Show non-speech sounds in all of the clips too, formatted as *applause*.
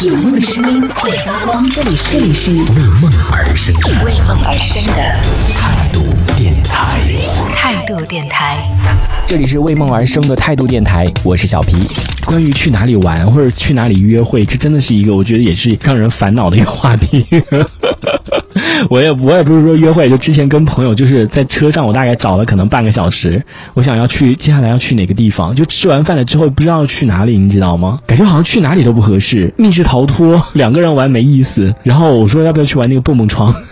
有梦的声音会发光，这里是为梦而生的为梦而生的态度电台。态度电台。这里是为梦而生的态度电台，我是小皮。关于去哪里玩或者去哪里约会，这真的是一个我觉得也是让人烦恼的一个话题。*laughs* 我也我也不是说约会，就之前跟朋友就是在车上，我大概找了可能半个小时，我想要去接下来要去哪个地方，就吃完饭了之后不知道去哪里，你知道吗？感觉好像去哪里都不合适，密室逃脱两个人玩没意思。然后我说要不要去玩那个蹦蹦床？*laughs*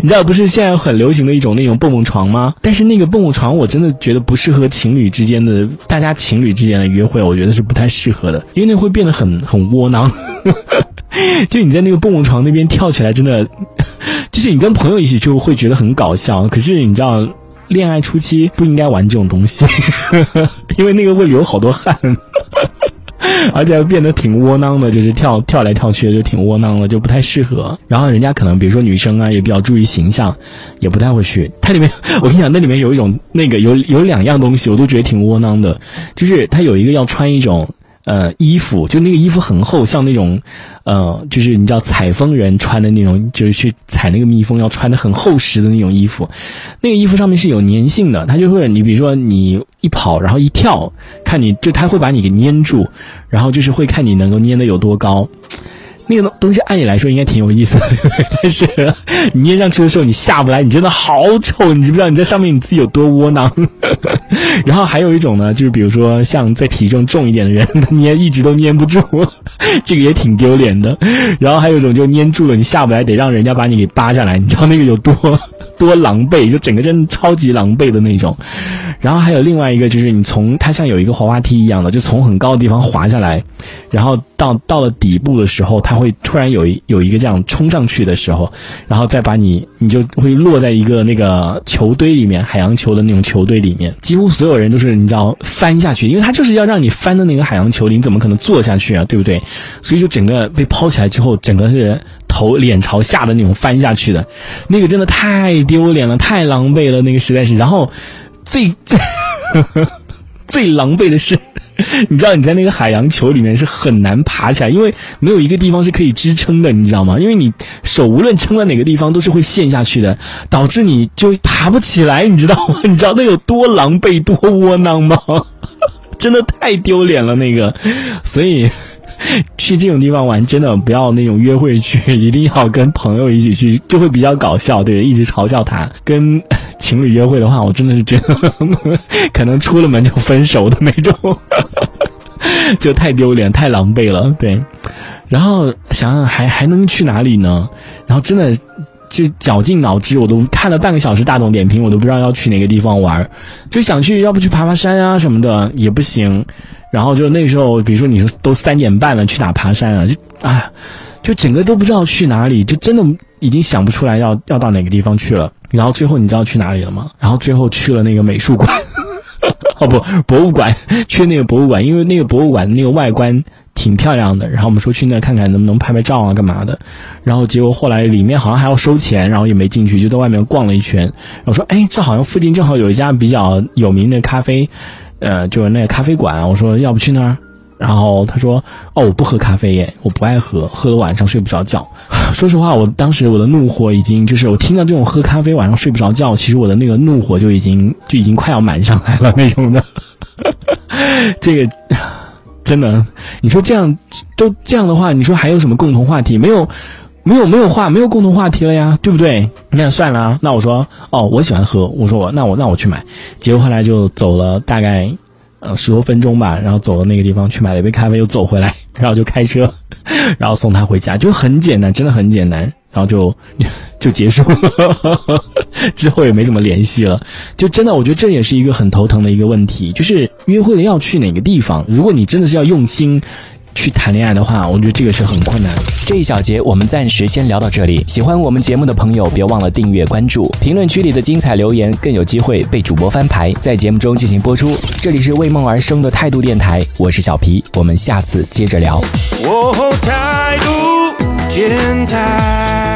你知道不是现在很流行的一种那种蹦蹦床吗？但是那个蹦蹦床我真的觉得不适合情侣之间的，大家情侣之间的约会，我觉得是不太适合的，因为那会变得很很窝囊。*laughs* 就你在那个蹦蹦床那边跳起来，真的，*laughs* 就是你跟朋友一起就会觉得很搞笑。可是你知道，恋爱初期不应该玩这种东西，*laughs* 因为那个会流好多汗。而且变得挺窝囊的，就是跳跳来跳去的，就挺窝囊的，就不太适合。然后人家可能，比如说女生啊，也比较注意形象，也不太会去。它里面，我跟你讲，那里面有一种那个有有两样东西，我都觉得挺窝囊的，就是它有一个要穿一种。呃，衣服就那个衣服很厚，像那种，呃，就是你知道采蜂人穿的那种，就是去采那个蜜蜂要穿的很厚实的那种衣服。那个衣服上面是有粘性的，它就会你比如说你一跑，然后一跳，看你就它会把你给粘住，然后就是会看你能够粘的有多高。那个东西按理来说应该挺有意思的，*laughs* 但是你捏上去的时候你下不来，你真的好丑，你知不知道你在上面你自己有多窝囊？*laughs* 然后还有一种呢，就是比如说像在体重重一点的人，捏一直都捏不住，*laughs* 这个也挺丢脸的。然后还有一种就捏住了你下不来，得让人家把你给扒下来，你知道那个有多？多狼狈，就整个真的超级狼狈的那种。然后还有另外一个，就是你从它像有一个滑滑梯一样的，就从很高的地方滑下来，然后到到了底部的时候，它会突然有一有一个这样冲上去的时候，然后再把你，你就会落在一个那个球堆里面，海洋球的那种球堆里面。几乎所有人都是你知道翻下去，因为它就是要让你翻的那个海洋球里，你怎么可能坐下去啊？对不对？所以就整个被抛起来之后，整个是。头脸朝下的那种翻下去的，那个真的太丢脸了，太狼狈了，那个实在是。然后最最 *laughs* 最狼狈的是，*laughs* 你知道你在那个海洋球里面是很难爬起来，因为没有一个地方是可以支撑的，你知道吗？因为你手无论撑在哪个地方都是会陷下去的，导致你就爬不起来，你知道吗？你知道那有多狼狈多窝囊吗？真的太丢脸了，那个，所以。去这种地方玩，真的不要那种约会去，一定要跟朋友一起去，就会比较搞笑，对，一直嘲笑他。跟情侣约会的话，我真的是觉得 *laughs* 可能出了门就分手的那种，*laughs* 就太丢脸、太狼狈了。对，然后想想还还能去哪里呢？然后真的就绞尽脑汁，我都看了半个小时大众点评，我都不知道要去哪个地方玩，就想去，要不去爬爬山啊什么的也不行。然后就那时候，比如说你说都三点半了，去哪爬山啊？就啊，就整个都不知道去哪里，就真的已经想不出来要要到哪个地方去了。然后最后你知道去哪里了吗？然后最后去了那个美术馆，*laughs* 哦不，博物馆，去那个博物馆，因为那个博物馆那个外观挺漂亮的。然后我们说去那看看能不能拍拍照啊，干嘛的。然后结果后来里面好像还要收钱，然后也没进去，就在外面逛了一圈。我说，哎，这好像附近正好有一家比较有名的咖啡。呃，就是那个咖啡馆，我说要不去那儿，然后他说，哦，我不喝咖啡耶，我不爱喝，喝了晚上睡不着觉。*laughs* 说实话，我当时我的怒火已经，就是我听到这种喝咖啡晚上睡不着觉，其实我的那个怒火就已经就已经快要满上来了那种的。*laughs* 这个真的，你说这样都这样的话，你说还有什么共同话题？没有。没有没有话，没有共同话题了呀，对不对？那算了，那我说，哦，我喜欢喝，我说我那我那我去买，结果后来就走了大概，呃十多分钟吧，然后走到那个地方去买了一杯咖啡，又走回来，然后就开车，*laughs* 然后送他回家，就很简单，真的很简单，然后就 *laughs* 就结束了，*laughs* 之后也没怎么联系了，就真的，我觉得这也是一个很头疼的一个问题，就是约会的要去哪个地方，如果你真的是要用心。去谈恋爱的话，我觉得这个是很困难。这一小节我们暂时先聊到这里。喜欢我们节目的朋友，别忘了订阅关注。评论区里的精彩留言更有机会被主播翻牌，在节目中进行播出。这里是为梦而生的态度电台，我是小皮，我们下次接着聊。态度电台。